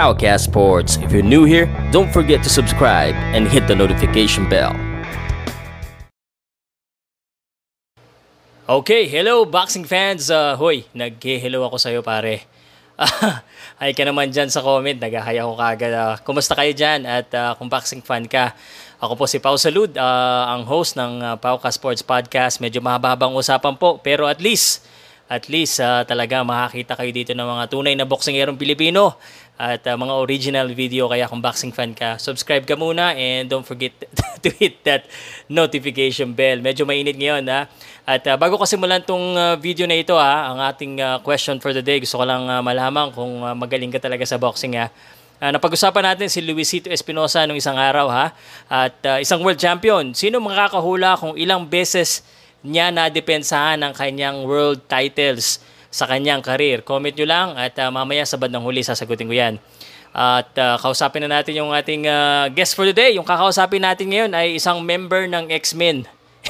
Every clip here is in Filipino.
Powercast Sports. If you're new here, don't forget to subscribe and hit the notification bell. Okay, hello boxing fans. Uh, hoy, nag-hello ako sa'yo pare. Hay ka naman dyan sa comment, nag-hi ako kagad. Uh, kumusta kayo dyan at uh, kung boxing fan ka? Ako po si Pau Salud, uh, ang host ng uh, Pauka Sports Podcast. Medyo mahabang usapan po, pero at least at least uh, talaga makakita kayo dito ng mga tunay na boxingerong Pilipino at uh, mga original video kaya kung boxing fan ka, subscribe ka muna and don't forget to hit that notification bell. Medyo mainit ngayon ha. At uh, bago ko simulan tong uh, video na ito ha, ang ating uh, question for the day, gusto ko lang uh, malaman kung uh, magaling ka talaga sa boxing ha. Uh, napag-usapan natin si Luisito Espinosa nung isang araw ha at uh, isang world champion. Sino makakahula kung ilang beses niya nadepensahan ang kanyang world titles sa kanyang career. Comment nyo lang at uh, mamaya sa bandang huli sasagutin ko yan. At uh, kausapin na natin yung ating uh, guest for today. Yung kakausapin natin ngayon ay isang member ng X-Men.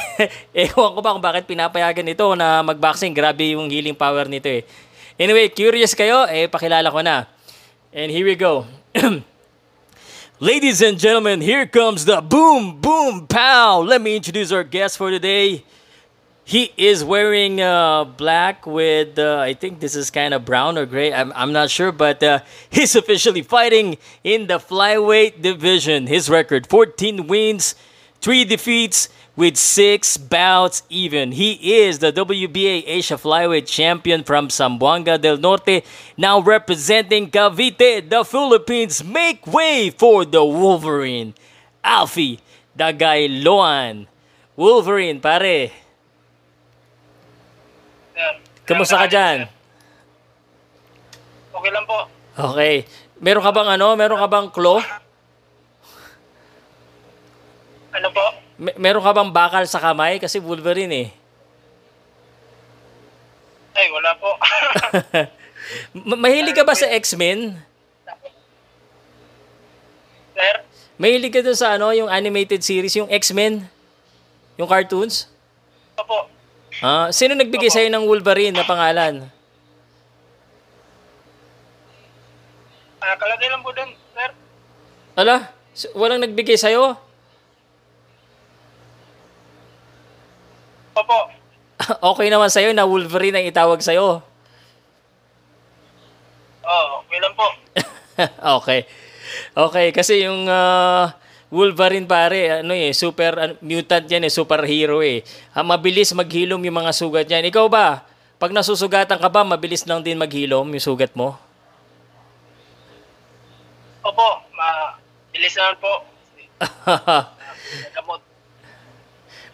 Ewan ko ba kung bakit pinapayagan ito na magboxing. Grabe yung healing power nito eh. Anyway, curious kayo? Eh, pakilala ko na. And here we go. Ladies and gentlemen, here comes the boom, boom, pow. Let me introduce our guest for today. He is wearing uh, black with, uh, I think this is kind of brown or gray. I'm, I'm not sure, but uh, he's officially fighting in the flyweight division. His record 14 wins, 3 defeats, with 6 bouts even. He is the WBA Asia Flyweight Champion from Zamboanga del Norte, now representing Cavite, the Philippines. Make way for the Wolverine, Alfie Dagayloan. Wolverine, pare. Kamusta ka dyan? Okay lang po. Okay. Meron ka bang ano? Meron ka bang claw? Ano po? Mer- meron ka bang bakal sa kamay? Kasi Wolverine eh. Ay, wala po. Ma- Mahilig ka ba sa X-Men? Sir? Mahilig ka dun sa ano, yung animated series, yung X-Men? Yung cartoons? Opo. Ah, sino nagbigay sa'yo ng Wolverine na pangalan? Ah, kalagay lang po dun, sir. Ala, s- walang nagbigay sa'yo? Opo. okay naman sa'yo na Wolverine ang itawag sa'yo. Oh, okay lang po. okay. Okay, kasi yung ah, Wolverine pare, ano eh, super ano, mutant yan eh, superhero eh. Ah, mabilis maghilom yung mga sugat yan. Ikaw ba? Pag nasusugatan ka ba, mabilis lang din maghilom yung sugat mo? Opo, ma bilis naman po. Gamot.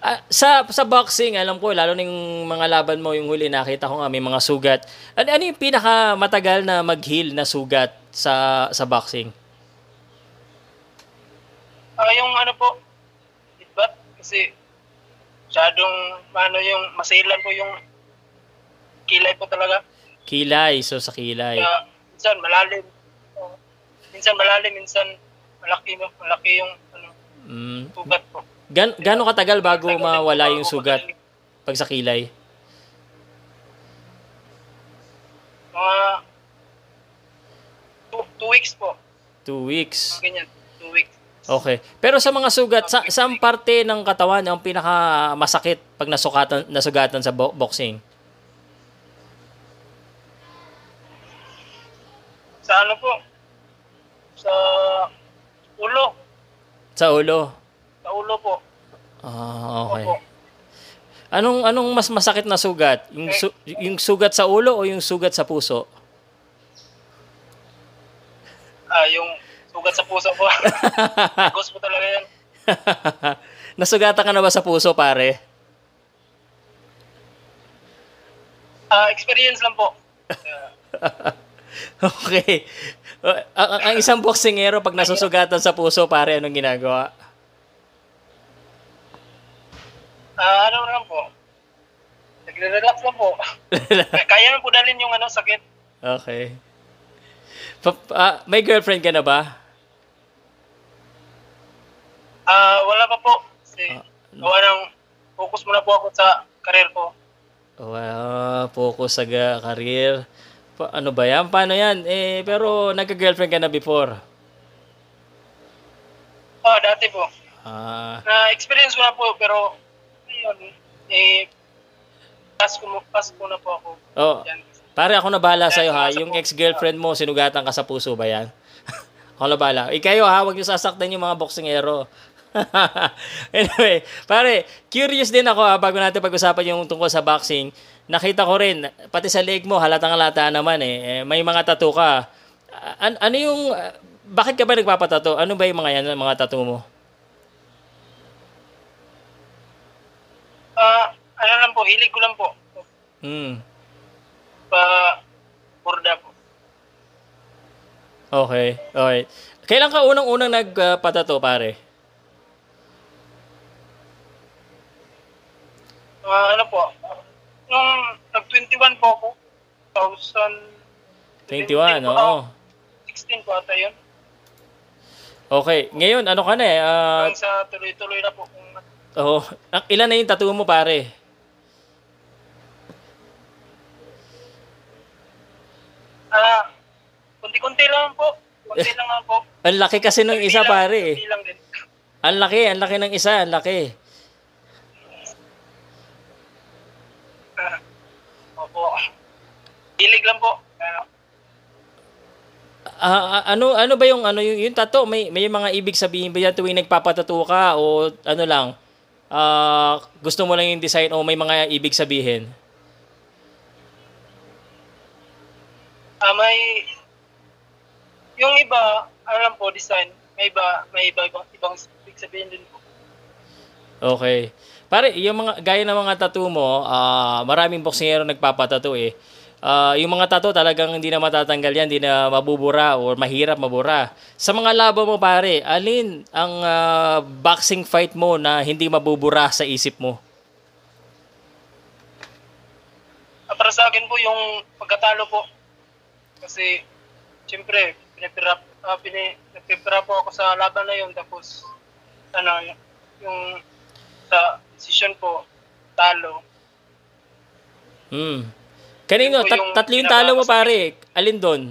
Ah, sa sa boxing, alam ko, lalo yung mga laban mo, yung huli, nakita ko nga may mga sugat. Ano, ano yung pinaka matagal na mag-heal na sugat sa sa boxing? Ah, yung ano po, hitbat, kasi masyadong, ano yung, masilan po yung kilay po talaga. Kilay, so sa kilay. Kaya, minsan malalim. Oh, minsan malalim, minsan malaki, malaki yung ano, Mm. sugat po. Gan gaano katagal bago mawala yung sugat pag sa kilay? Mga two, two weeks po. Two weeks. Ganyan. Two weeks. Okay. Pero sa mga sugat, sa saan parte ng katawan ang pinaka masakit pag nasugatan nasugatan sa bo- boxing? Sa ano po? Sa ulo. Sa ulo. Sa ulo po. Ah, okay. Opo. Anong anong mas masakit na sugat? Yung su- yung sugat sa ulo o yung sugat sa puso? Ah, yung sugat sa puso po. Ghost po talaga yan. Nasugatan ka na ba sa puso, pare? Ah, experience lang po. Ah, okay. Uh, ang, ang isang boksingero pag nasusugatan sa puso, pare, anong ginagawa? Ah, ano lang po. Nagre-relax lang po. Kaya naman po dalhin yung ano, sakit. okay. Pa- ah, may girlfriend ka na ba? Ah, wala pa po. Kasi gawa ng focus muna po ako sa career ko. Well, focus sa ga- career. Pa- ano ba yan? Paano yan? Eh, pero nagka-girlfriend ka na before. Oh, dati po. Ah, Na-experience ko na po, pero, ayun, eh, pass ko, pass ko na po ako. oh, Yan. pare ako na bahala sa'yo ha. Yung ex-girlfriend mo, sinugatan ka sa puso ba yan? ako na bahala. Eh, kayo ha, huwag niyo sasaktan yung mga boksingero. anyway, pare, curious din ako ha, bago natin pag-usapan yung tungkol sa boxing. Nakita ko rin, pati sa leg mo, halatang halata naman eh. Eh, May mga tattoo ka. An- ano yung, ah, bakit ka ba nagpapatato? Ano ba yung mga yan, mga tattoo mo? Ah, ano lang po, hilig ko lang po. Hmm. Pa, borda po. Okay. Okay. Kailan ka unang-unang nagpatato, pare? Ah, ano po, nung nag-21 po ako, 21, 2016 po, oo. 16 po ata yun. Okay. Ngayon, ano ka na eh? ah, Hanggang sa tuloy-tuloy na po. Kung, oh, ang- ilan na yung tattoo mo, pare? ah, kunti-kunti lang po. Kunti lang po. Ang laki kasi ng isa, lang, pare. eh. kunti lang din. Ang laki, ang laki ng isa, ang laki. Ah, Opo. Hilig lang po. Ah, ano ano ba yung ano yung, yung tattoo may may mga ibig sabihin ba yan tuwing nagpapatato ka o ano lang ah gusto mo lang yung design o may mga ibig sabihin ah, may, yung iba, ano lang po, design, may iba, may iba, ibang, ibang ibig sabihin din po. Okay. Pare, yung mga gaya ng mga tattoo mo, ah maraming boksingero nagpapatato eh. Ah, yung mga tattoo talagang hindi na matatanggal yan, hindi na mabubura or mahirap mabura. Sa mga laban mo pare, alin ang ah, boxing fight mo na hindi mabubura sa isip mo? Ah, para sa akin po, yung pagkatalo po, kasi, siyempre, pinipira, ah, pini, nagpipira po ako sa laban na yun, tapos, ano, yung sa decision po, talo. Hmm. Kanino? Tat- yung tatlo yung talo mo pare. Alin doon?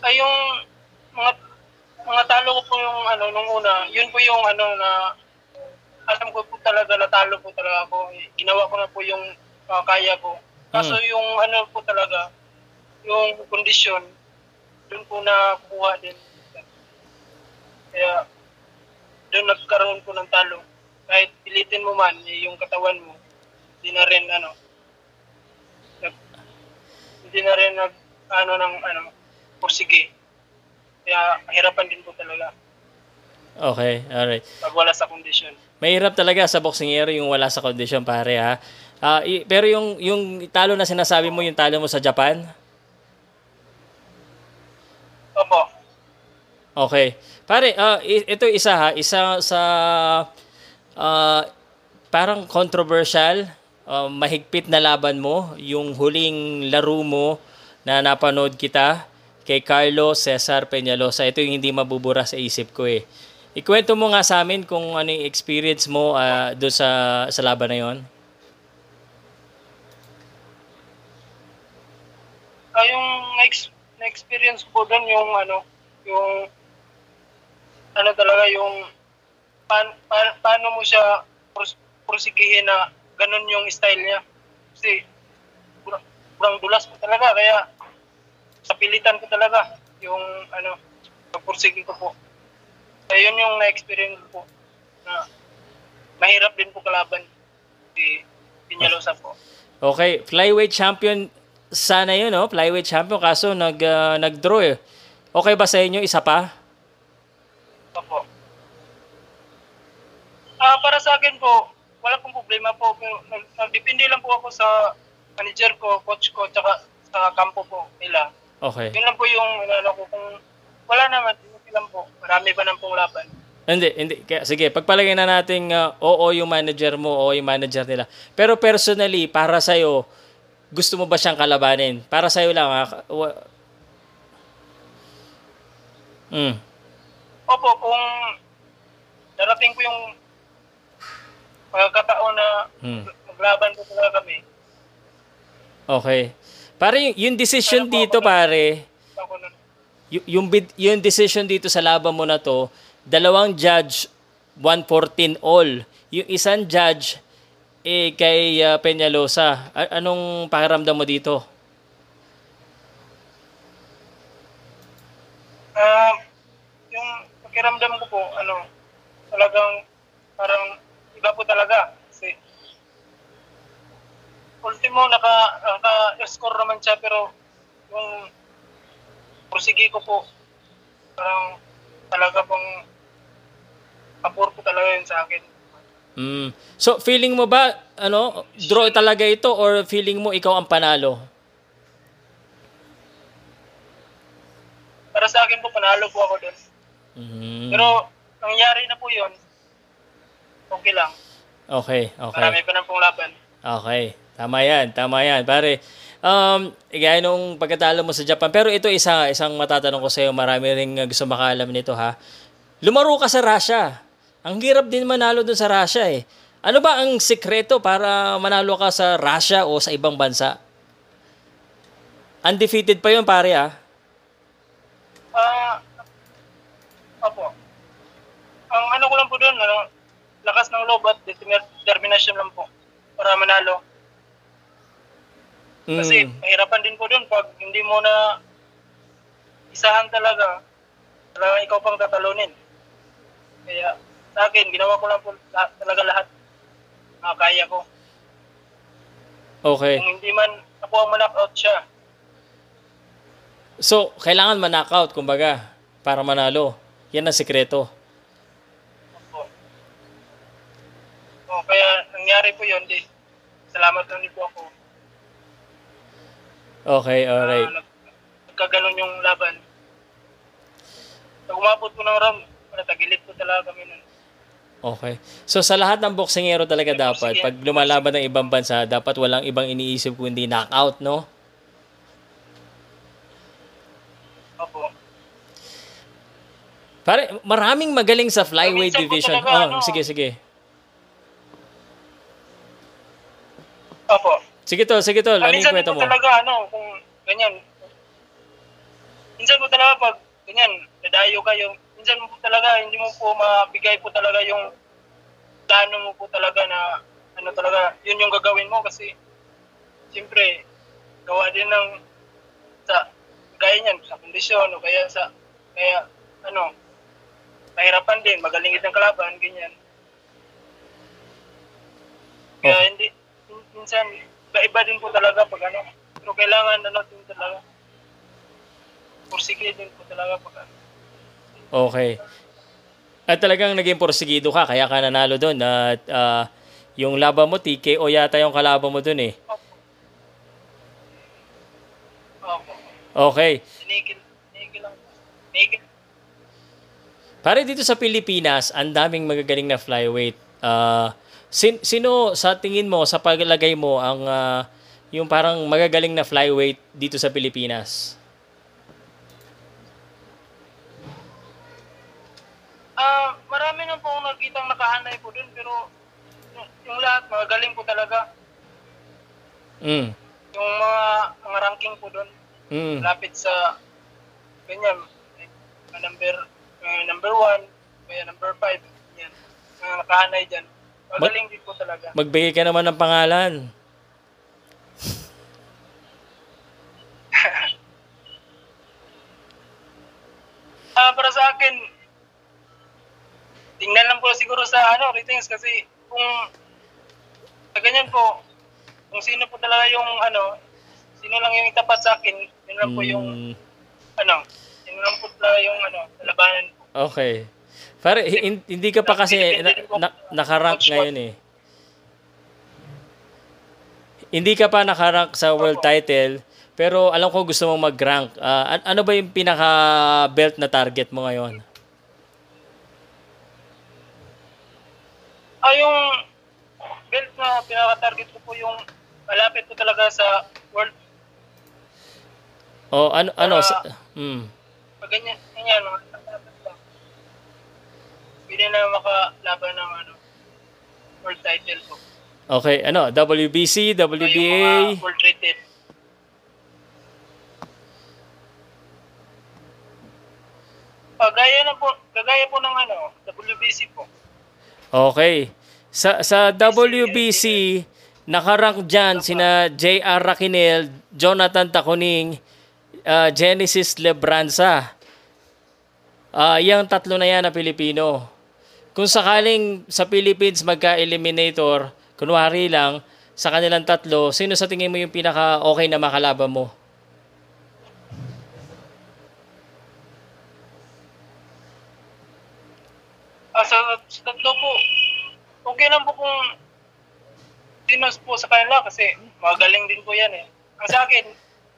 Ay, yung mga mga talo ko po yung ano nung una, yun po yung ano na alam ko po talaga na talo po talaga ako. Ginawa ko na po yung ah, kaya ko. Kaso Mm. yung ano po talaga, yung kondisyon, doon po na kuha din. Kaya doon nagkaroon po ng talo. Kahit pilitin mo man eh, yung katawan mo, hindi na rin ano, nag, hindi na rin nag, ano ng ano, pursige. Kaya mahirapan din po talaga Okay, alright. pag wala sa kondisyon. Mahirap talaga sa boksingero yung wala sa kondisyon pare ha. Ah, i- pero yung yung talo na sinasabi mo yung talo mo sa Japan? Opo. Okay. Pare, i- ito isa ha, isa sa ah, parang controversial, ah, mahigpit na laban mo, yung huling laro mo na napanood kita kay Carlo Cesar Peñalosa. Ito yung hindi mabubura sa isip ko eh. Ikwento mo nga sa amin kung ano yung experience mo ah, doon sa, sa laban na yon. Ah, yung na-ex- na-experience ko doon yung ano, yung ano talaga yung pan, pa- paano mo siya pros, prosigihin na ganun yung style niya. Kasi kurang, kurang dulas po talaga kaya sa pilitan ko talaga yung ano pagpursige ko po. Kaya yun yung na-experience ko po na mahirap din po kalaban si Pinyalosa po. Okay, flyweight champion sana yun, no? Flyweight champion kaso nag ah, nag-draw eh. Okay ba sa inyo isa pa? Opo. Ah, para sa akin po, wala pong problema po. Nagdepende lang po ako sa manager ko, coach ko, tsaka sa kampo po nila. Okay. Yun lang po yung ano ko kung wala naman, okay lang po. Marami pa nang pong laban. Hindi, hindi. Kaya, sige, pagpalagay na natin uh, oo yung manager mo, oo yung manager nila. Pero personally, para sa'yo, gusto mo ba siyang kalabanin? Para sa'yo lang, ha? Wa- Mm. Opo, kung darating po yung pagkakataon na Hmm. maglaban po talaga kami, Okay. Pare, yung, decision dito, pare, yung, yung decision dito sa laban mo na to, dalawang judge, 114 all. Yung isang judge, eh, kay uh, Peñalosa. A- anong pakiramdam mo dito? Ah, yung pakiramdam ko po, ano, talagang parang iba po talaga. Kasi, ultimo, naka, naka-score naman siya, pero yung prosigi ko po, parang talaga pong kapur po talaga yun sa akin. Mm. So, feeling mo ba, ano, draw talaga ito or feeling mo ikaw ang panalo? Para sa akin po, panalo po ako doon. Mm. Pero, nangyari na po yun, okay lang. Okay, okay. Marami pa na pong laban. Okay. Tama yan, tama yan. Pare, um, gaya nung pagkatalo mo sa Japan. Pero ito isa, isang matatanong ko sa iyo, marami ring uh, gusto makalam nito ha. Lumaro ka sa Russia. Ang hirap din manalo dun sa Russia eh. Ano ba ang sikreto para manalo ka sa Russia o sa ibang bansa? Undefeated pa yun pare ah. Ah, opo. Ang ano ko lang po doon, ano, lakas ng loob at determin- determination lang po para manalo. Mm. Kasi mahirapan din po doon pag hindi mo na isahan talaga, talaga ikaw pang tatalunin. Kaya sa akin, ginawa ko lang po la- talaga lahat na kaya ko. Okay. Kung hindi man ako ang man-knockout siya, So, kailangan ma-knockout kumbaga para manalo. Yan ang sikreto. opo. O, kaya nangyari po yun, di, salamat lang din po ako. Okay, alright. Ah, nag- nagkaganon yung laban. Pag umabot po ng round, natagilid po talaga kami nun. Okay. So sa lahat ng boksingero talaga Sige. dapat, pag lumalaban ng ibang bansa, dapat walang ibang iniisip kundi knockout, no? Opo. Pare, maraming magaling sa flyweight division. talaga, Oh, ano, sige, sige. Opo. Sige to, sige to. Ano yung kwento mo? talaga, ano, kung ganyan. Minsan po talaga pag ganyan, nadayo kayo, minsan po talaga, hindi mo po mabigay po talaga yung plano mo po talaga na, ano talaga, yun yung gagawin mo kasi, siyempre, gawa din ng, sa, gaya niyan, sa kondisyon, o kaya sa, kaya, ano, mahirapan din, magaling ang kalaban, ganyan. Kaya Okay. hindi, minsan, iba din po talaga pag ano, pero kailangan ano din talaga. Pursige din po talaga pag ano. Okay. At talagang naging porsigido ka, kaya ka nanalo doon. At ah, yung laban mo, TKO yata yung kalaban mo doon eh. Opo. Okay. Tinigil, tinigil lang. Tinigil. Pare dito sa Pilipinas, ang daming magagaling na flyweight. Ah, sin- sino sa tingin mo, sa paglagay mo, ang ah, yung parang magagaling na flyweight dito sa Pilipinas? Ah, marami na po nakitang nakahanay po dun, pero yung, yung lahat, mga galing po talaga. Mm. Yung mga mga ranking po dun, Mm. lapit sa ganyan, uh, number uh, number one, kaya number five, yan. Mga nakahanay dyan. Magaling din po talaga. Magbigay ka naman ng pangalan. Ah, para sa akin, tingnan lang po siguro sa ano, ratings kasi kung sa ganyan po, kung sino po talaga yung ano, sino lang yung itapat sa akin, yun lang po yung Mm. ano, sino lang po talaga yung ano, labanan po. Okay. Pare, hin- hindi ka pa kasi na, na, nakarank ngayon eh. Hindi ka pa nakarank sa world title, pero alam ko gusto mong mag-rank. An- ano ba yung pinaka-belt na target mo ngayon? Ah, yung belt na pinaka-target ko po yung malapit po talaga sa world. O ano ano Ah. sa, mm. Pag ganyan, ganyan. Hindi na makalaban ng ano, world title ko. Okay, ano, WBC, WBA? So, world oh, rated. Kagaya na po, kagaya po ng ano, WBC po. Okay. Sa sa WBC, nakarank dyan sina J.R. Raquinel, Jonathan Takuning, uh, ah, Genesis Lebranza. Uh, yung tatlo na yan na Pilipino. Kung sakaling sa Philippines magka-eliminator, kunwari lang, sa kanilang tatlo, sino sa tingin mo yung pinaka-okay na makalaban mo? Ah, sa, sa tatlo po, okay lang po kung dinos po sa kanila kasi magaling din po yan eh. Ang sa akin,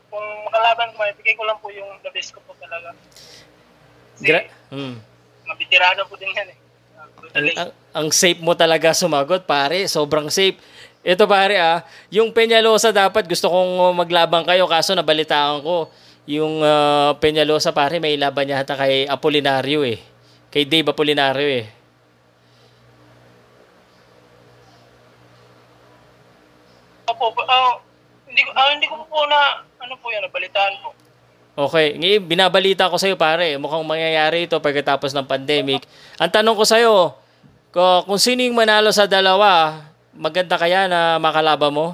kung makalaban ko, ibigay ko lang po yung the best ko po talaga. Kasi Gra- hmm. mabitirano po din yan eh. Ang, ang, ang safe mo talaga sumagot, pare. Sobrang safe. Ito pare ah, yung Peñalosa dapat gusto kong maglabang kayo kaso nabalitaan ko yung ah, Peñalosa pare may laban niya hata kay Apolinario eh. Kay Dave Apolinario eh. Opo, ah, hindi ko ah, hindi ko po na ano po yan, nabalitaan po. Okay, ngayon binabalita ko sa iyo pare, mukhang mangyayari ito pagkatapos ng pandemic. Ang tanong ko sa iyo, kung, kung sino yung manalo sa dalawa, maganda kaya na makalaban mo?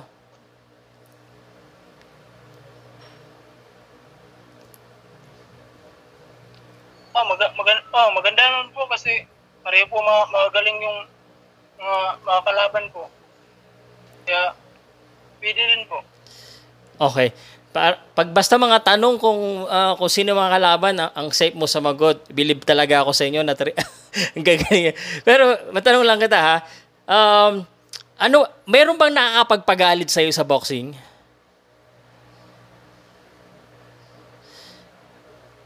Ah, mag, mag, ah, maganda naman po kasi pareho po mga, magaling yung mga, mga kalaban po. Kaya, pwede rin po. Okay. Pa- pag basta mga tanong kung ah, kung sino mga kalaban, ang, ang safe mo sa magot. Believe talaga ako sa inyo na tri-. Pero matanong lang kita ha. Um, ano, meron bang nakakapagpagalit sa iyo sa boxing?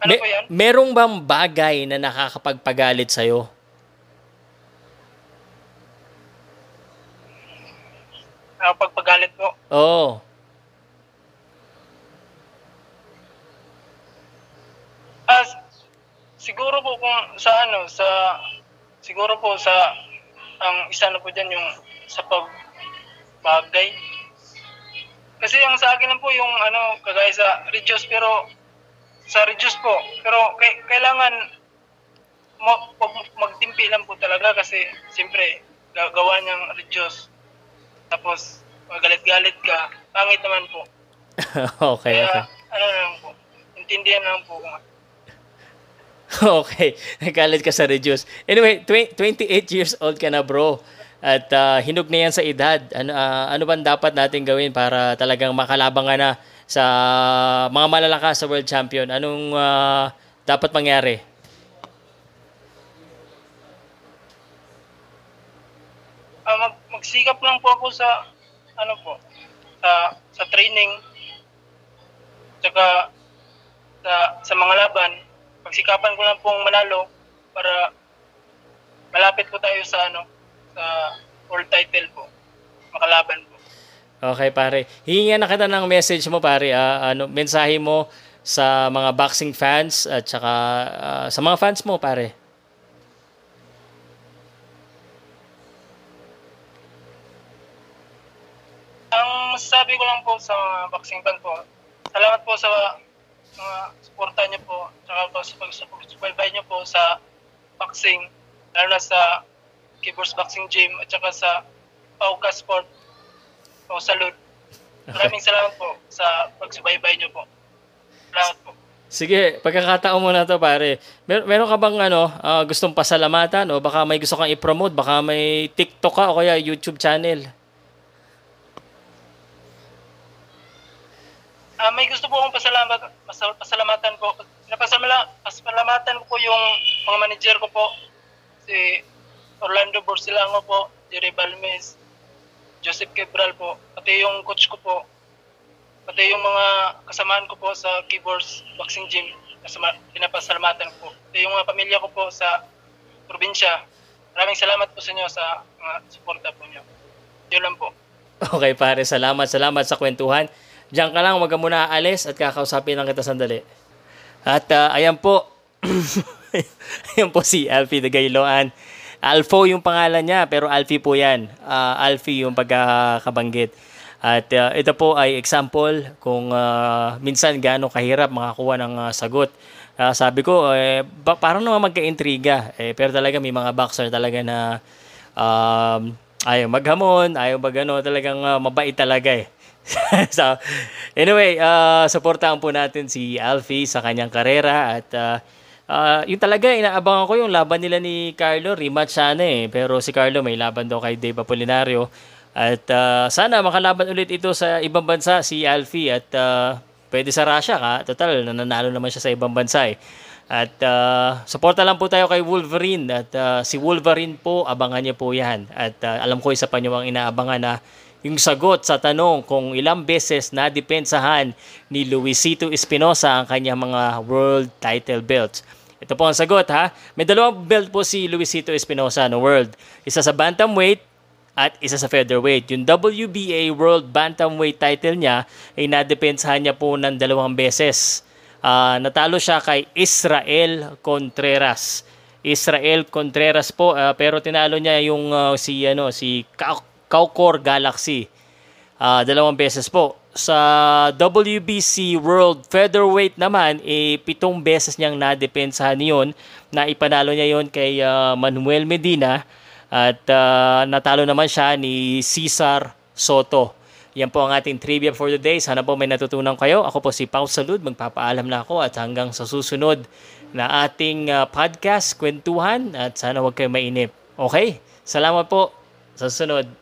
Ano po yan? merong bang bagay na nakakapagpagalit sa iyo? Ah, pagpagalit po. Oo. Ah, s- siguro po kung sa ano, sa siguro po sa ang isa na po diyan yung sa pagbagay. Kasi yung sa akin lang po yung ano, kagaya sa reduce pero sa reduce po. Pero kailangan mo, pag magtimpi lang po talaga kasi siyempre gagawa niyang reduce. Tapos magalit-galit ka, pangit naman po. okay, Kaya okay. ano lang po, intindihan lang po kung Okay, nagalit ka sa reduce. Anyway, tw- 28 years old ka na bro. At ah, hinog na yan sa edad. Ano, ah, ano bang dapat natin gawin para talagang makalabang ka na sa mga malalakas sa world champion? Anong ah, dapat mangyari? Ah, mag, magsikap lang po ako sa ano po sa sa training tsaka sa sa mga laban pagsikapan ko lang pong manalo para malapit po tayo sa ano sa world title po makalaban po Okay pare. Hihingan na kita ng message mo pare. Ah, ano, mensahe mo sa mga boxing fans at saka ah, sa mga fans mo pare. ang masasabi ko lang po sa boxing fan po salamat po sa mga suporta niyo po tsaka po sa pagsubaybay niyo po sa boxing lalo na sa Keyboards Boxing Gym at saka sa Pauka Sport o Salud. Maraming salamat po sa pagsubaybay niyo po. Salamat po. Sige, pagkakataon mo na to pare. Mer- meron ka bang ano, ah, gustong pasalamatan o baka may gusto kang i-promote, baka may TikTok ka o kaya YouTube channel. Ah, may gusto po akong pasalamat, pasal- pasalamatan po. Napasamala, pasalamatan ko po yung mga manager ko po. Si Orlando Borsilango po, Jerry Balmes, Joseph Quebral po, pati yung coach ko po, pati yung mga kasamaan ko po sa Keyboards Boxing Gym, kasama, pinapasalamatan ko po. Pati yung mga pamilya ko po sa probinsya. Maraming salamat po sa inyo sa mga suporta po niyo. Yun lang po. Okay pare, salamat, salamat sa kwentuhan. Diyan ka lang, wag ka muna aalis at kakausapin lang kita sandali. At ah, ayan po, ayan po si Alfie de Gailoan. Alfo yung pangalan niya, pero Alfie po yan. Ah, Alfie yung pagkakabanggit. At ah, ito po ay example kung ah, minsan gaano kahirap makakuha ng ah, sagot Uh, sabi ko, eh, ba, parang naman magka-intriga. Eh, pero talaga may mga boxer talaga na um, ayaw maghamon, ayaw magano, talagang uh, mabait talaga eh. so, anyway, uh, supportahan po natin si Alfie sa kanyang karera at uh, uh, yung talaga, inaabangan ko yung laban nila ni Carlo, rematch sana eh. Pero si Carlo may laban daw kay Dave Apolinario. At uh, sana makalaban ulit ito sa ibang bansa si Alfie at uh, Pwede sa Russia ka. Total, nananalo naman siya sa ibang bansa eh. At uh, suporta lang po tayo kay Wolverine. At uh, si Wolverine po, abangan niyo po yan. At uh, alam ko isa pa niyo ang inaabangan na yung sagot sa tanong kung ilang beses na depensahan ni Luisito Espinosa ang kanyang mga world title belts. Ito po ang sagot ha. May dalawang belt po si Luisito Espinosa no world. Isa sa bantamweight at isa sa featherweight. Yung WBA World Bantamweight title niya ay nadepensahan niya po ng dalawang beses. Uh, natalo siya kay Israel Contreras. Israel Contreras po uh, pero tinalo niya yung uh, si ano si Kaukor Galaxy. Uh, dalawang beses po. Sa WBC World Featherweight naman, eh, pitong beses niyang nadepensahan yun na ipanalo niya yon kay uh, Manuel Medina at uh, natalo naman siya ni Cesar Soto. Yan po ang ating trivia for the day. Sana po may natutunan kayo. Ako po si Pau Salud. Magpapaalam na ako at hanggang sa susunod na ating uh, podcast, kwentuhan at sana huwag kayo mainip. Okay? Salamat po. Sa susunod.